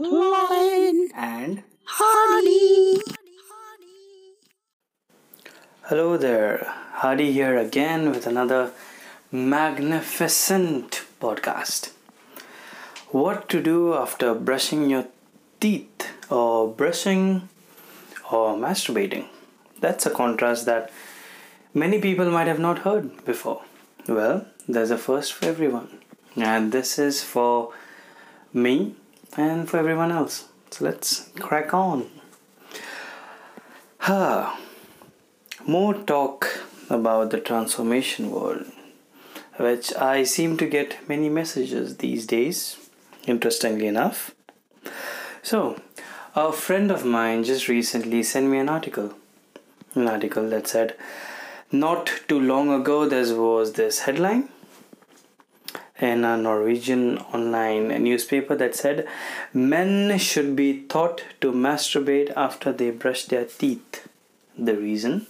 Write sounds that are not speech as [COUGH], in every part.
Lauren, and Hardy. hello there. Hardy here again with another magnificent podcast. What to do after brushing your teeth or brushing or masturbating? That's a contrast that many people might have not heard before. Well there's a first for everyone. And this is for me and for everyone else so let's crack on Ah, more talk about the transformation world, which I seem to get many messages these days, interestingly enough. So, a friend of mine just recently sent me an article. An article that said, Not too long ago, there was this headline in a Norwegian online newspaper that said, Men should be taught to masturbate after they brush their teeth. The reason?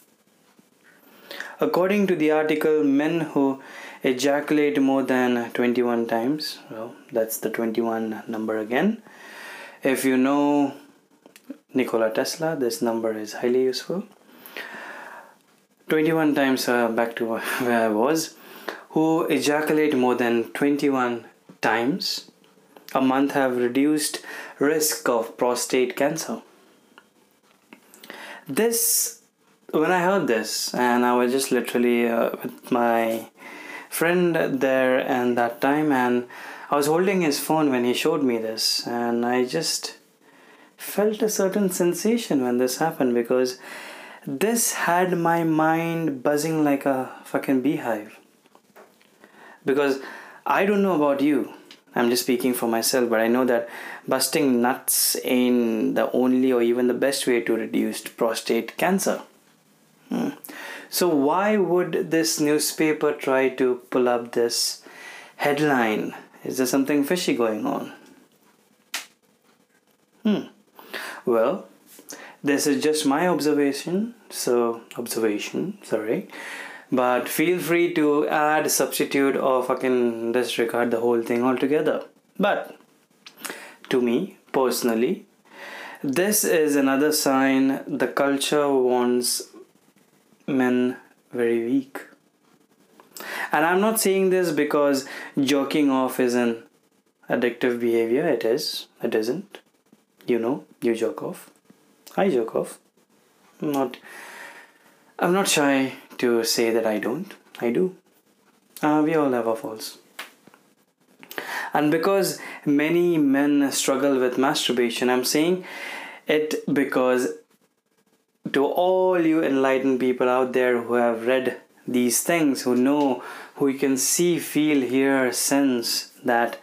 According to the article, men who ejaculate more than 21 times, well, that's the 21 number again. If you know Nikola Tesla, this number is highly useful. 21 times uh, back to [LAUGHS] where I was, who ejaculate more than 21 times a month have reduced risk of prostate cancer. This, when I heard this, and I was just literally uh, with my friend there and that time, and I was holding his phone when he showed me this, and I just felt a certain sensation when this happened because this had my mind buzzing like a fucking beehive. Because I don't know about you, I'm just speaking for myself, but I know that busting nuts ain't the only or even the best way to reduce prostate cancer. Hmm. So, why would this newspaper try to pull up this headline? Is there something fishy going on? Hmm. Well, this is just my observation, so, observation, sorry. But feel free to add, substitute, or fucking disregard the whole thing altogether. But to me personally, this is another sign the culture wants men very weak. And I'm not saying this because joking off is an addictive behavior. It is. It isn't. You know, you joke off. I joke off. I'm not. I'm not shy to say that I don't. I do. Uh, we all have our faults. And because many men struggle with masturbation, I'm saying it because to all you enlightened people out there who have read these things, who know, who can see, feel, hear, sense that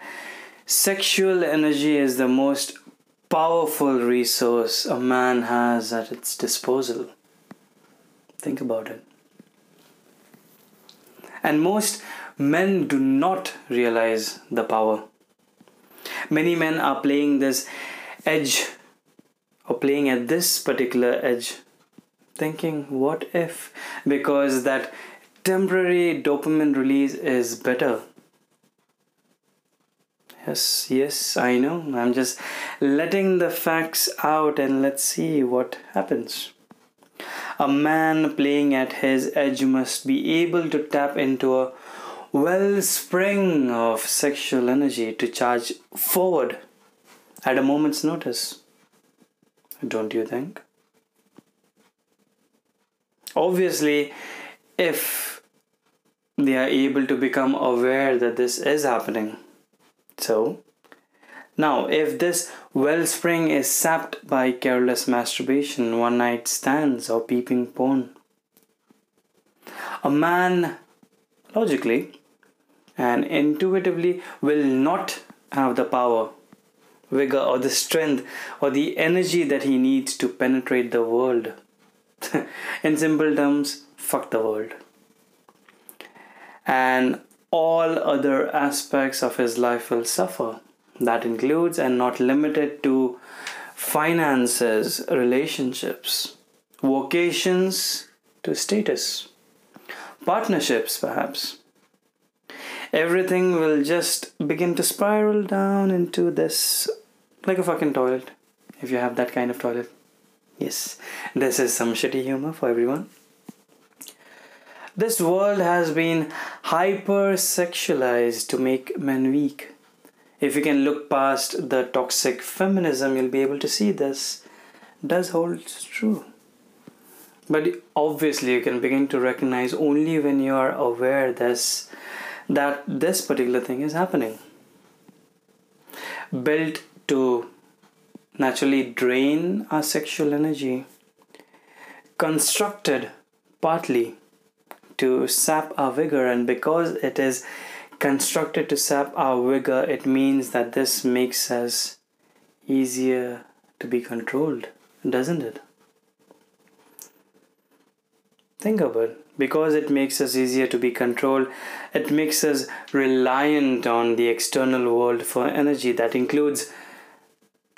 sexual energy is the most powerful resource a man has at its disposal. Think about it. And most men do not realize the power. Many men are playing this edge or playing at this particular edge, thinking, what if? Because that temporary dopamine release is better. Yes, yes, I know. I'm just letting the facts out and let's see what happens. A man playing at his edge must be able to tap into a wellspring of sexual energy to charge forward at a moment's notice. Don't you think? Obviously, if they are able to become aware that this is happening. So, now, if this wellspring is sapped by careless masturbation, one night stands, or peeping porn, a man logically and intuitively will not have the power, vigor, or the strength or the energy that he needs to penetrate the world. [LAUGHS] In simple terms, fuck the world. And all other aspects of his life will suffer that includes and not limited to finances, relationships, vocations to status, partnerships, perhaps. Everything will just begin to spiral down into this like a fucking toilet if you have that kind of toilet. Yes this is some shitty humor for everyone. This world has been hyper sexualized to make men weak if you can look past the toxic feminism you'll be able to see this does hold true. But obviously you can begin to recognize only when you are aware this that this particular thing is happening. Built to naturally drain our sexual energy, constructed partly to sap our vigor, and because it is constructed to sap our vigor, it means that this makes us easier to be controlled, doesn't it? Think of it. Because it makes us easier to be controlled, it makes us reliant on the external world for energy that includes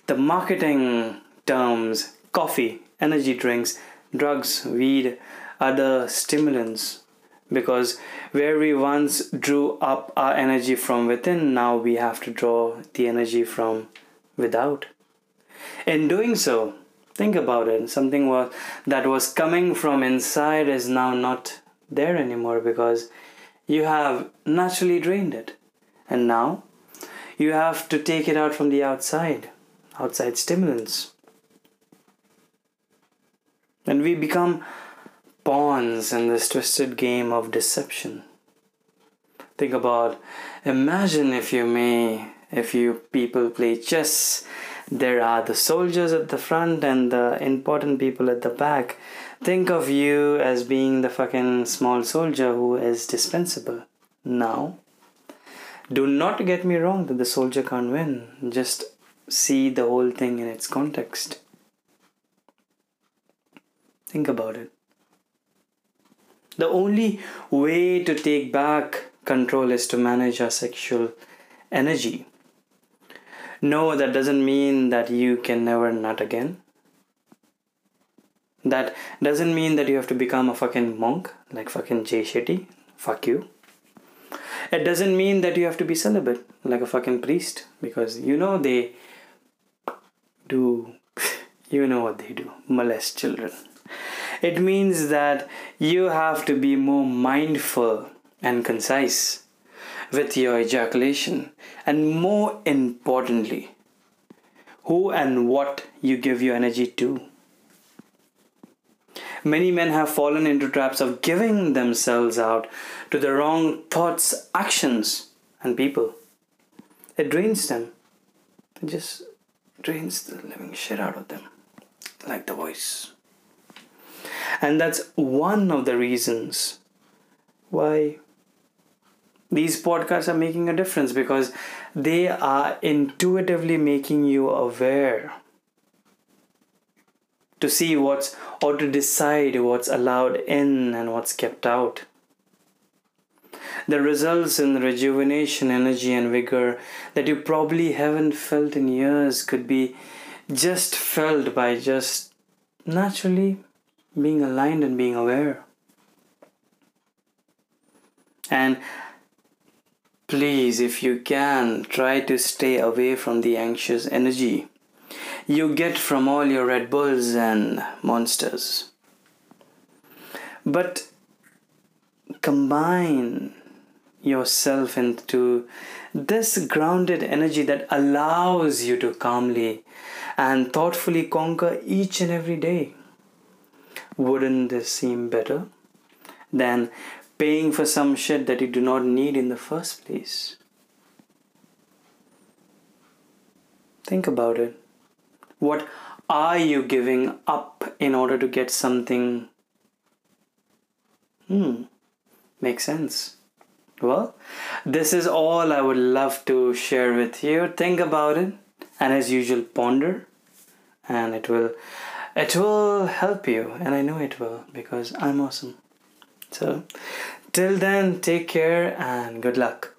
the marketing terms coffee, energy drinks, drugs, weed, other stimulants. Because where we once drew up our energy from within, now we have to draw the energy from without. In doing so, think about it something was that was coming from inside is now not there anymore because you have naturally drained it and now you have to take it out from the outside outside stimulants. And we become pawns in this twisted game of deception. Think about, imagine if you may, if you people play chess, there are the soldiers at the front and the important people at the back. Think of you as being the fucking small soldier who is dispensable. Now, do not get me wrong that the soldier can't win. Just see the whole thing in its context. Think about it. The only way to take back control is to manage our sexual energy. No, that doesn't mean that you can never nut again. That doesn't mean that you have to become a fucking monk like fucking Jay Shetty. Fuck you. It doesn't mean that you have to be celibate like a fucking priest because you know they do [LAUGHS] you know what they do molest children it means that you have to be more mindful and concise with your ejaculation. And more importantly who and what you give your energy to. Many men have fallen into traps of giving themselves out to the wrong thoughts actions and people. It drains them. It just drains the living shit out of them, like the voice. And that's one of the reasons why these podcasts are making a difference because they are intuitively making you aware to see what's or to decide what's allowed in and what's kept out. The results in rejuvenation, energy, and vigor that you probably haven't felt in years could be just felt by just naturally being aligned and being aware. And please, if you can, try to stay away from the anxious energy you get from all your Red Bulls and monsters. But combine yourself into this grounded energy that allows you to calmly and thoughtfully conquer each and every day. Wouldn't this seem better than paying for some shit that you do not need in the first place? Think about it. What are you giving up in order to get something? Hmm, makes sense. Well, this is all I would love to share with you. Think about it and as usual ponder and it will it will help you and I know it will because I'm awesome. So till then take care and good luck.